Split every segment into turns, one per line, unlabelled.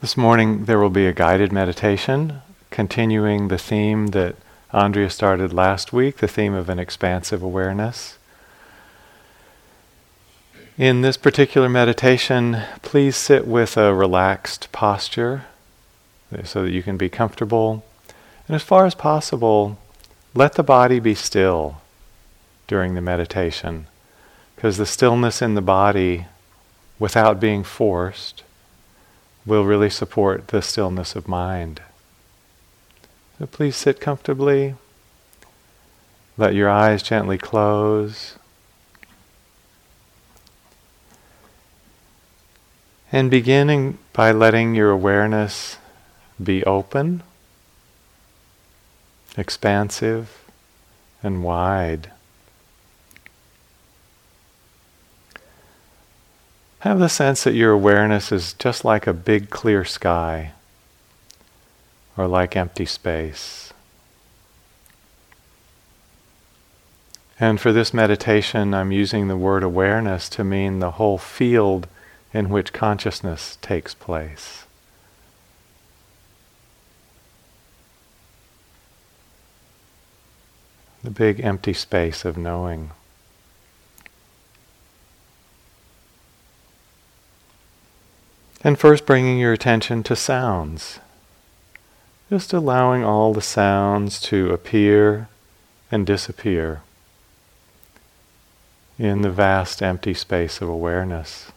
This morning there will be a guided meditation continuing the theme that Andrea started last week, the theme of an expansive awareness. In this particular meditation, please sit with a relaxed posture so that you can be comfortable. And as far as possible, let the body be still during the meditation, because the stillness in the body, without being forced, will really support the stillness of mind. So please sit comfortably. Let your eyes gently close. And beginning by letting your awareness be open, expansive, and wide. Have the sense that your awareness is just like a big clear sky or like empty space. And for this meditation, I'm using the word awareness to mean the whole field in which consciousness takes place. The big empty space of knowing. And first bringing your attention to sounds. Just allowing all the sounds to appear and disappear in the vast empty space of awareness.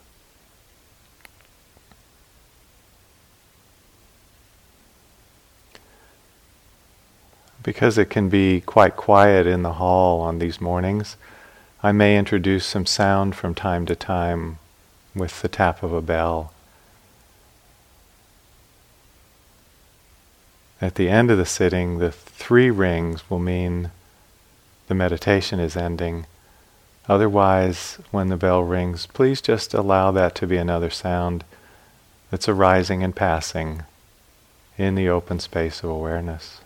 Because it can be quite quiet in the hall on these mornings, I may introduce some sound from time to time with the tap of a bell. At the end of the sitting, the three rings will mean the meditation is ending. Otherwise, when the bell rings, please just allow that to be another sound that's arising and passing in the open space of awareness.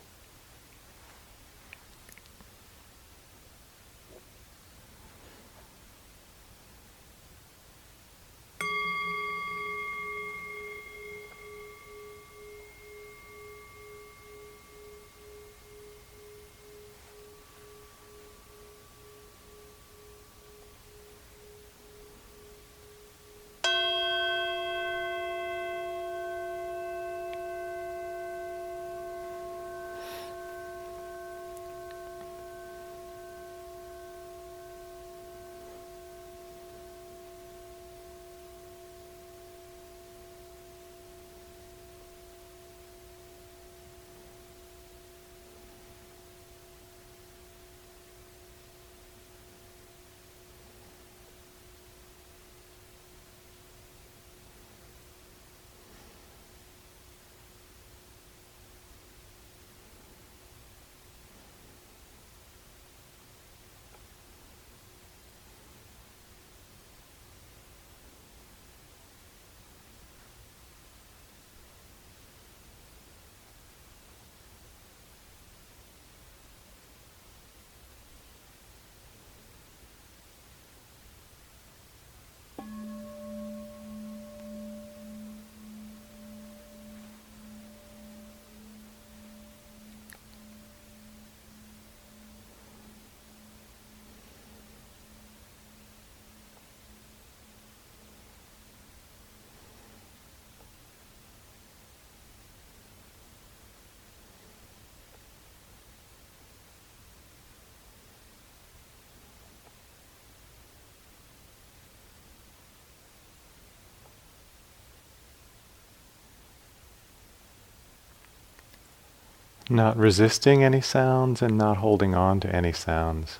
Not resisting any sounds and not holding on to any sounds.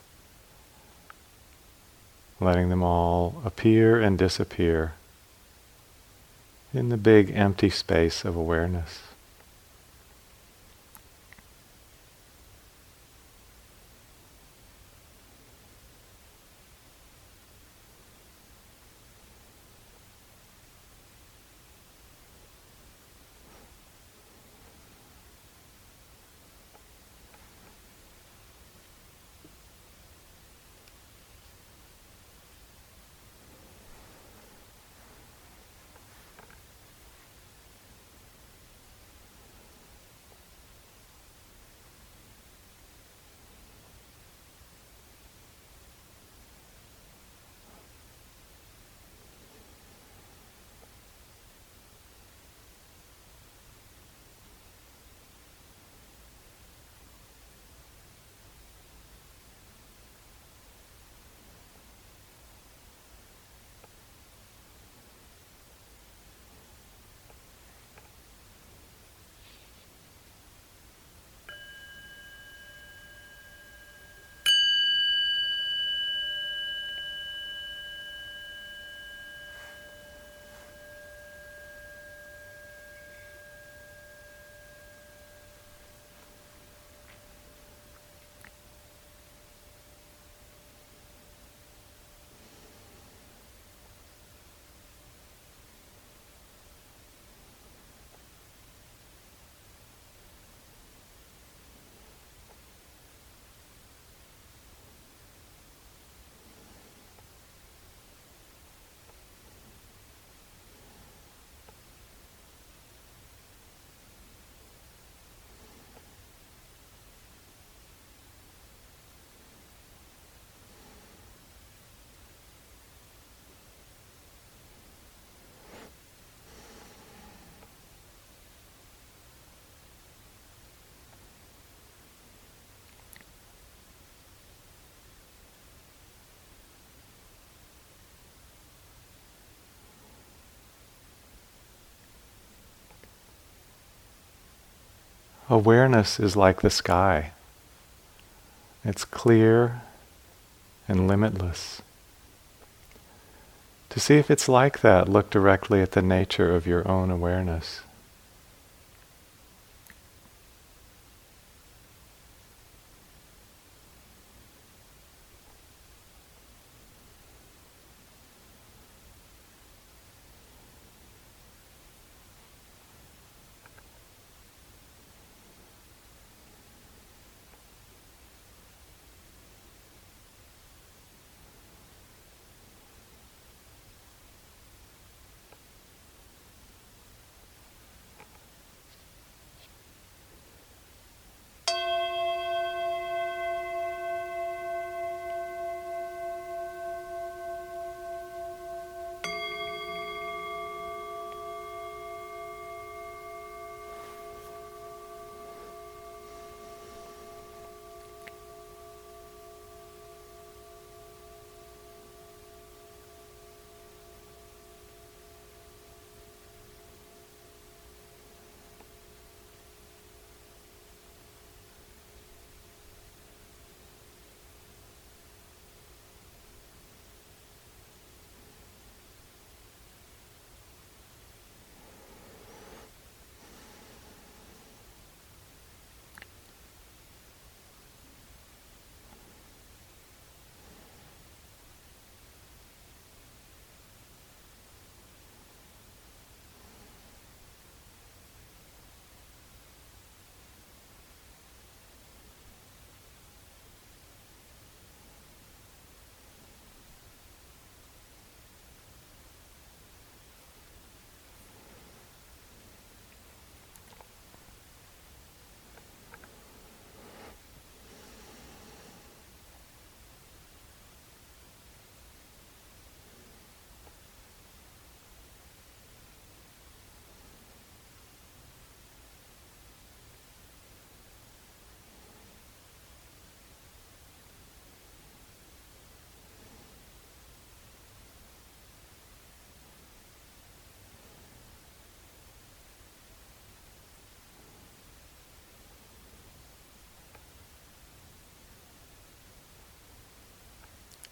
Letting them all appear and disappear in the big empty space of awareness. Awareness is like the sky. It's clear and limitless. To see if it's like that, look directly at the nature of your own awareness.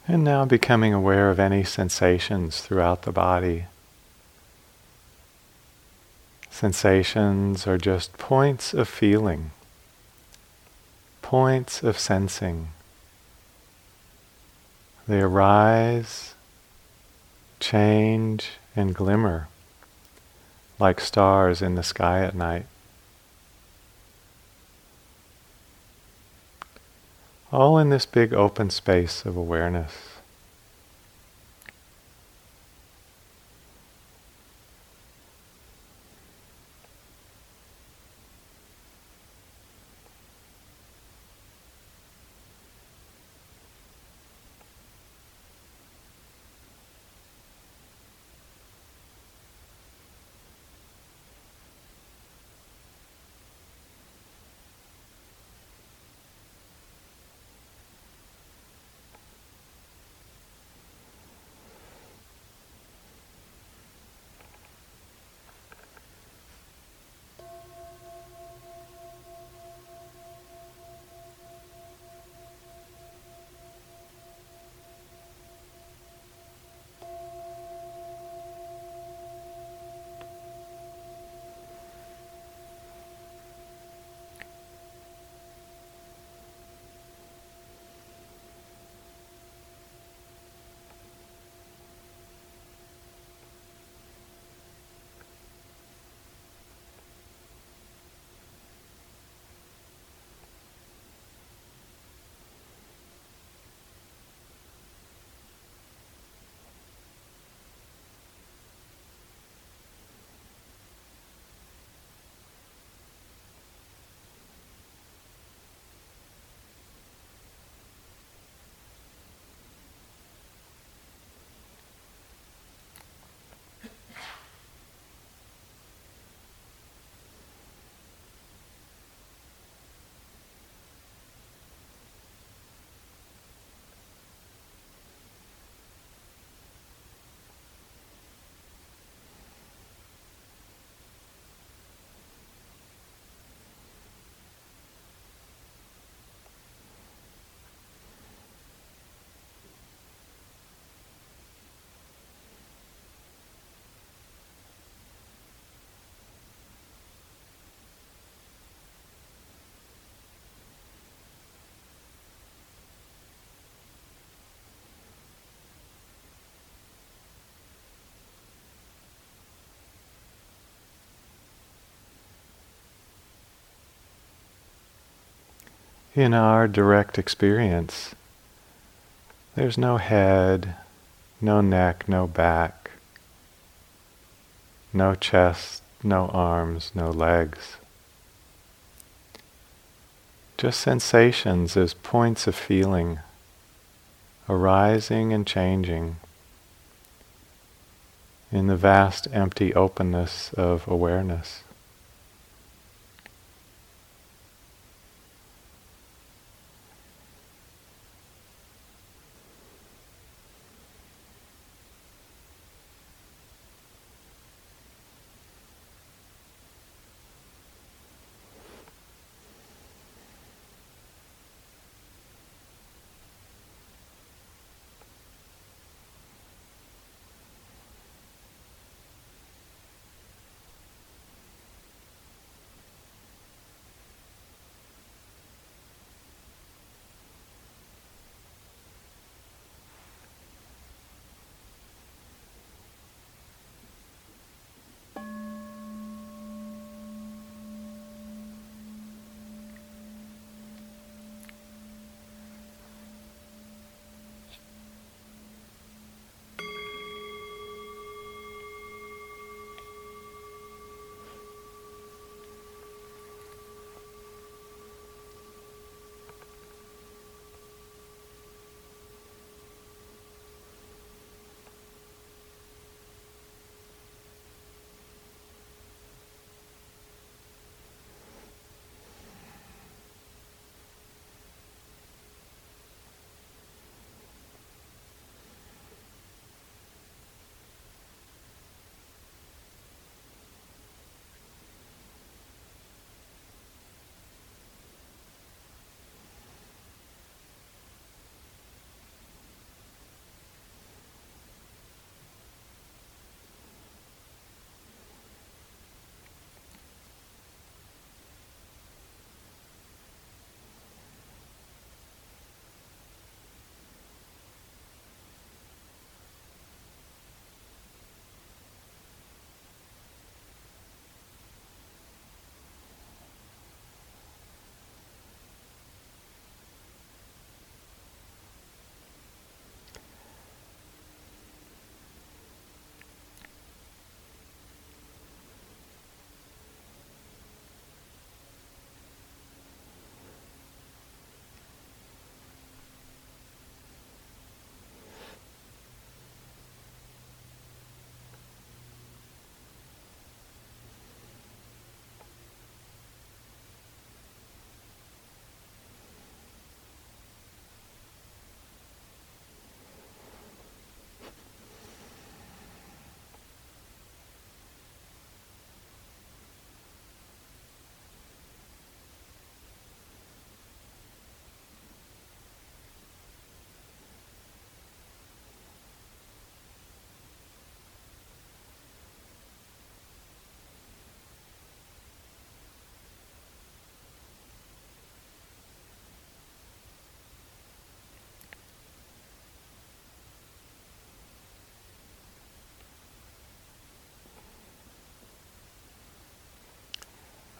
And now becoming aware of any sensations throughout the body. Sensations are just points of feeling, points of sensing. They arise, change, and glimmer like stars in the sky at night. All in this big open space of awareness. In our direct experience, there's no head, no neck, no back, no chest, no arms, no legs. Just sensations as points of feeling, arising and changing in the vast empty openness of awareness.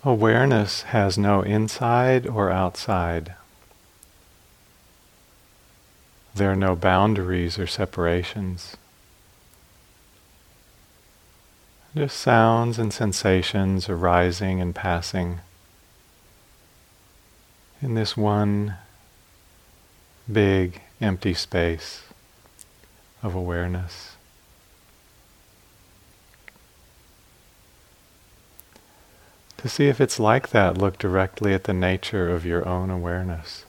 Awareness has no inside or outside. There are no boundaries or separations. Just sounds and sensations arising and passing in this one big empty space of awareness. To see if it's like that, look directly at the nature of your own awareness.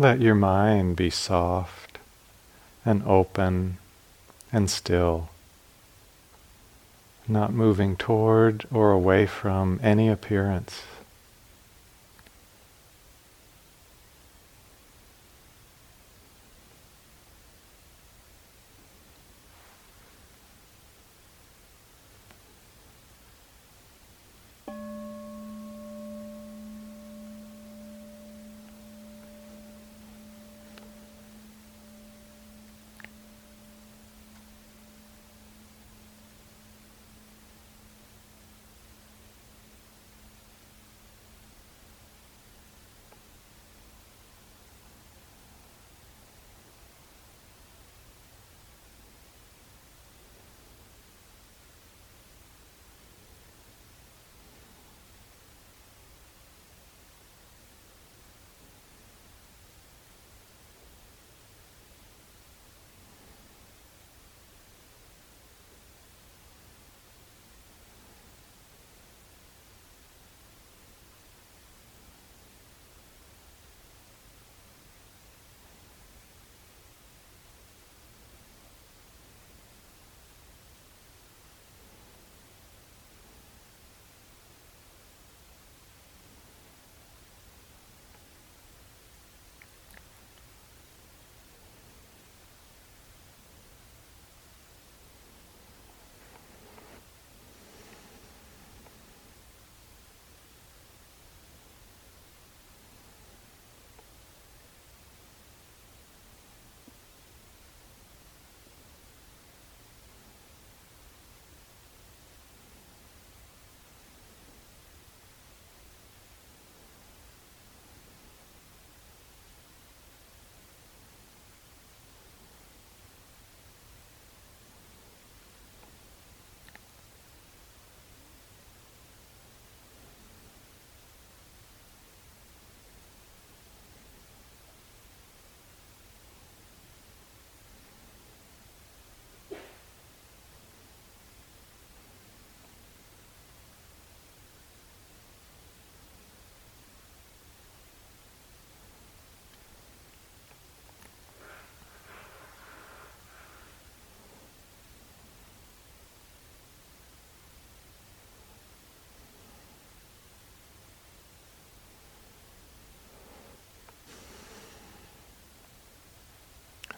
Let your mind be soft and open and still, not moving toward or away from any appearance.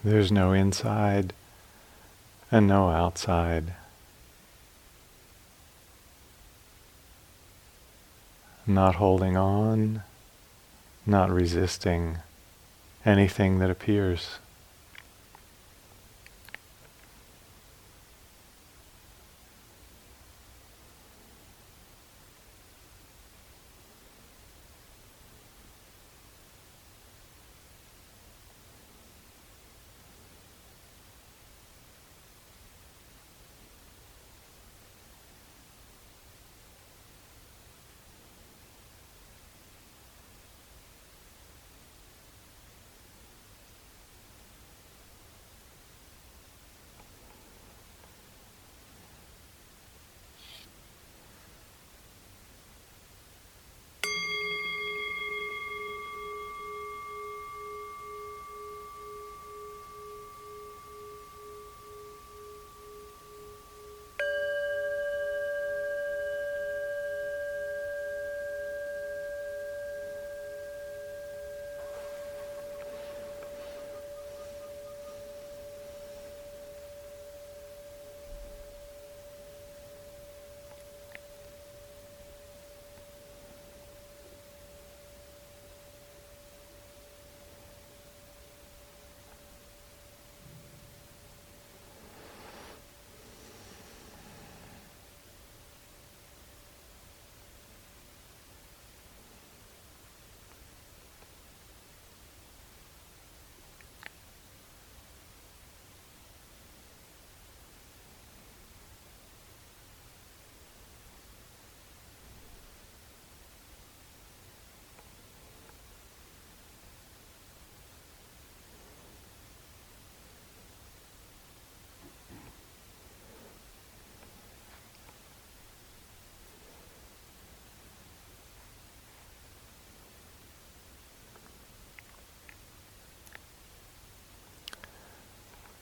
There's no inside and no outside. Not holding on, not resisting anything that appears.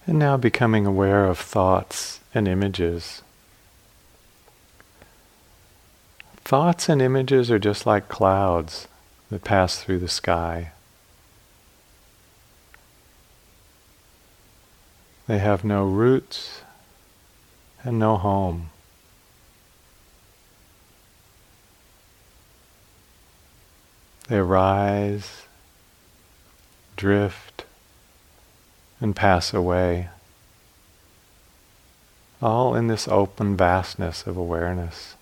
And now becoming aware of thoughts and images. Thoughts and images are just like clouds that pass through the sky. They have no roots and no home. They arise, drift, and pass away, all in this open vastness of awareness.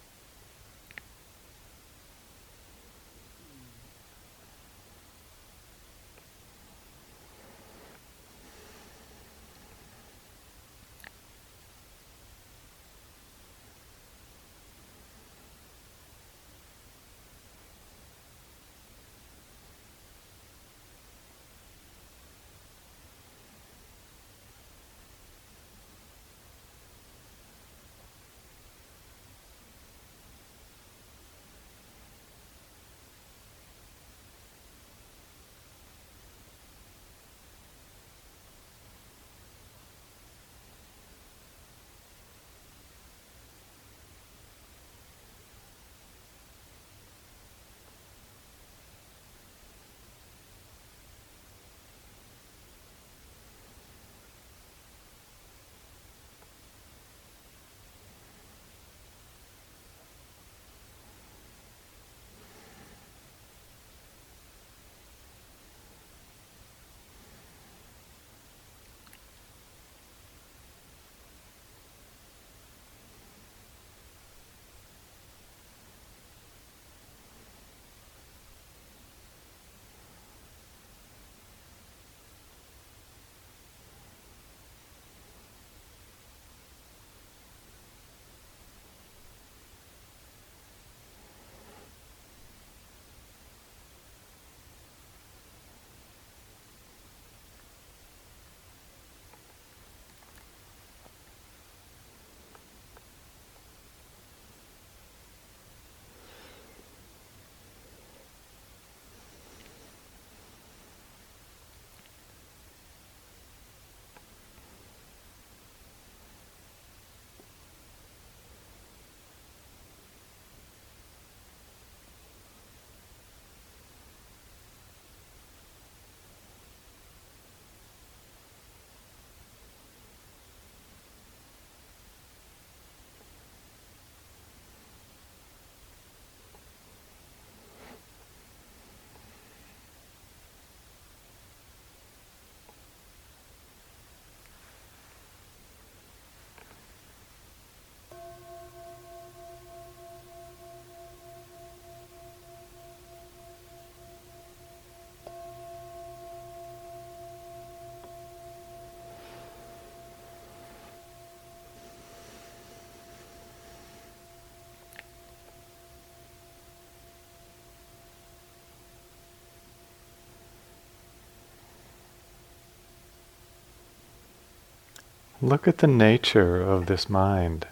Look at the nature of this mind.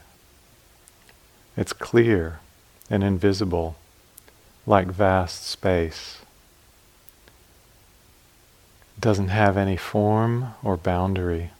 It's clear and invisible, like vast space. It doesn't have any form or boundary.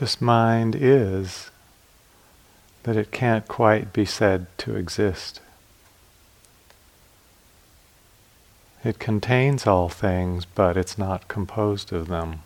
This mind is that it can't quite be said to exist. It contains all things, but it's not composed of them.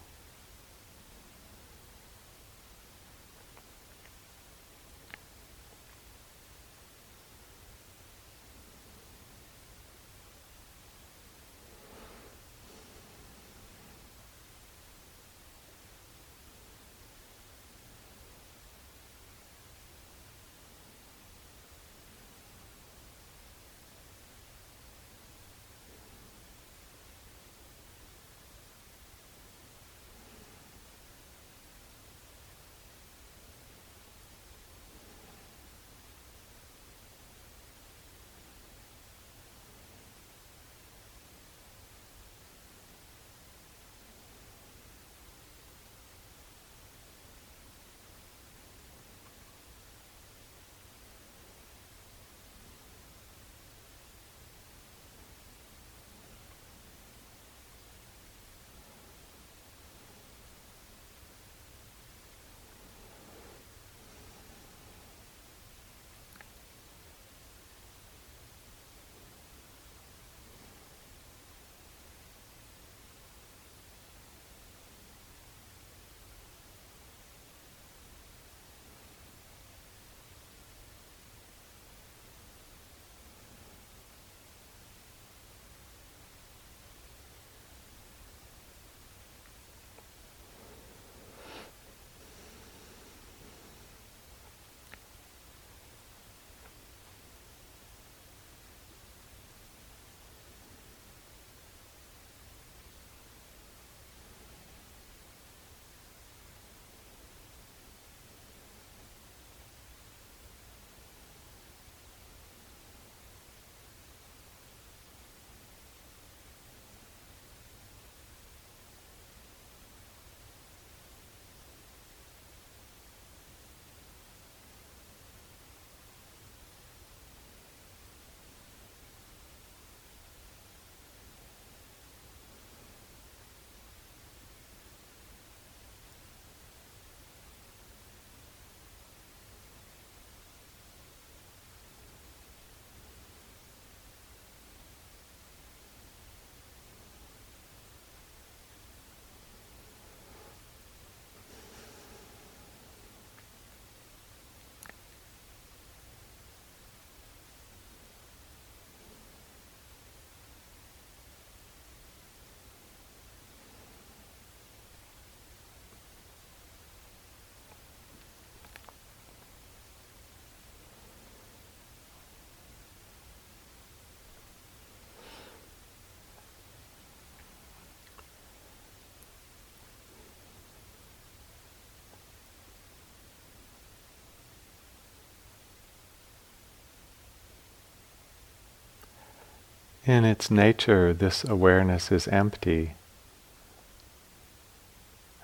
In its nature, this awareness is empty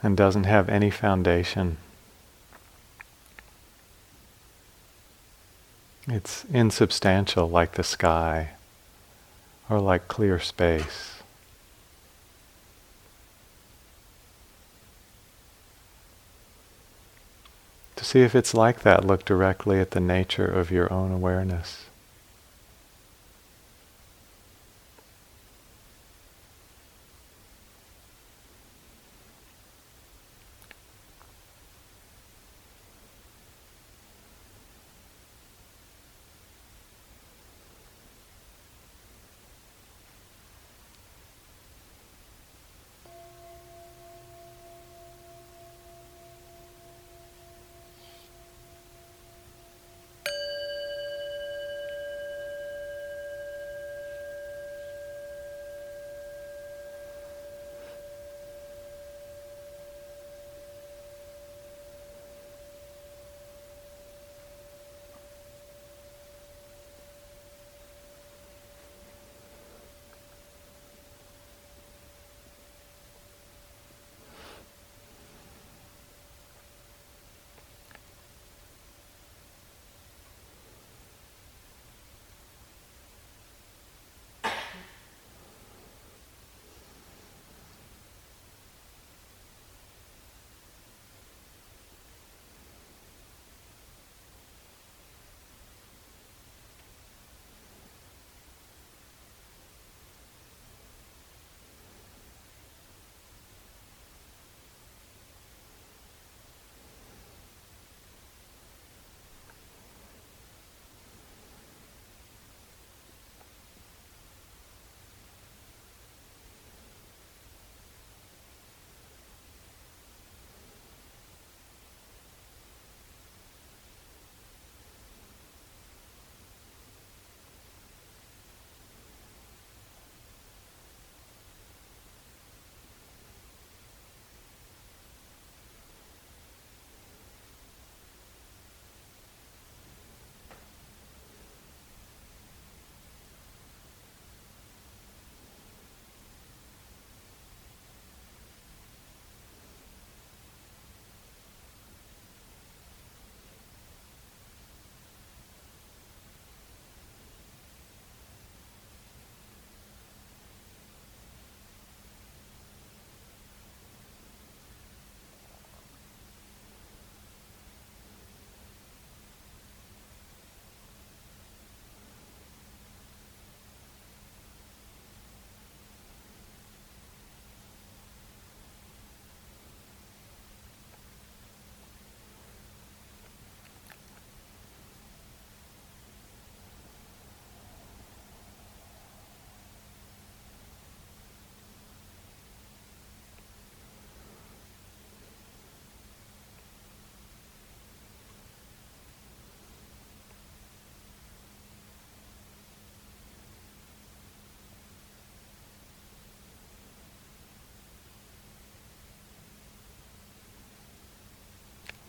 and doesn't have any foundation. It's insubstantial like the sky or like clear space. To see if it's like that, look directly at the nature of your own awareness.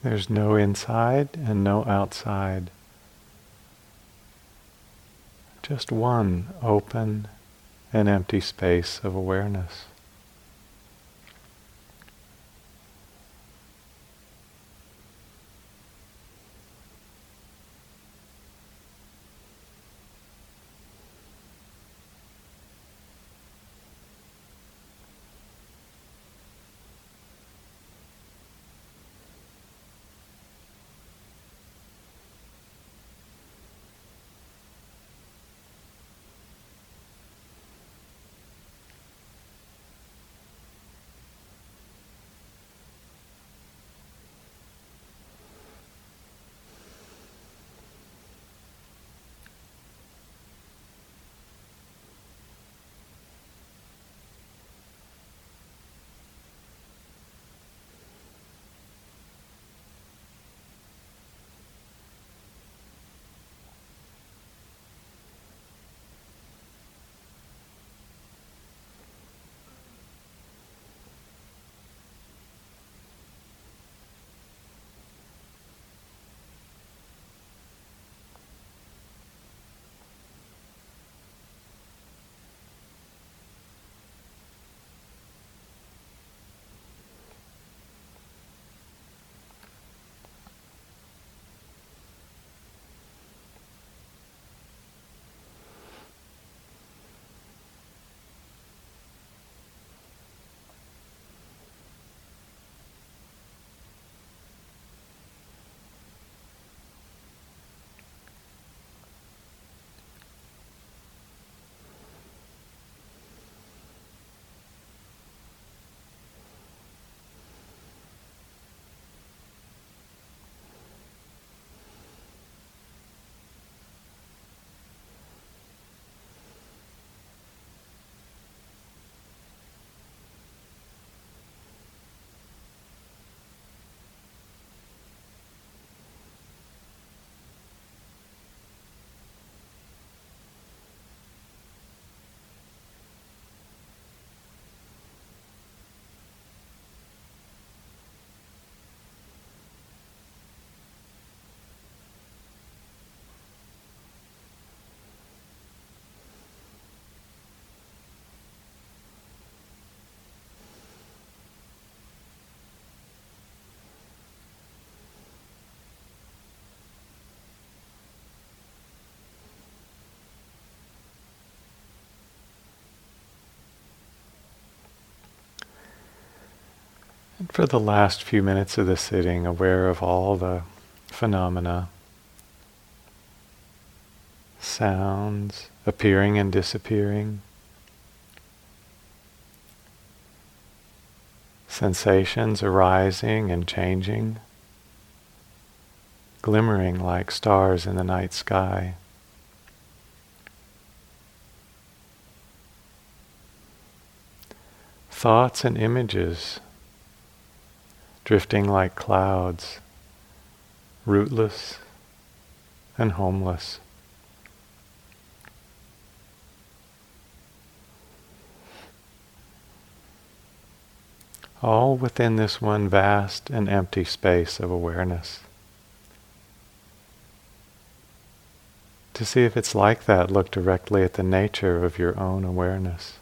There's no inside and no outside. Just one open and empty space of awareness. For the last few minutes of the sitting, aware of all the phenomena, sounds appearing and disappearing, sensations arising and changing, glimmering like stars in the night sky. Thoughts and images drifting like clouds, rootless and homeless. All within this one vast and empty space of awareness. To see if it's like that, look directly at the nature of your own awareness.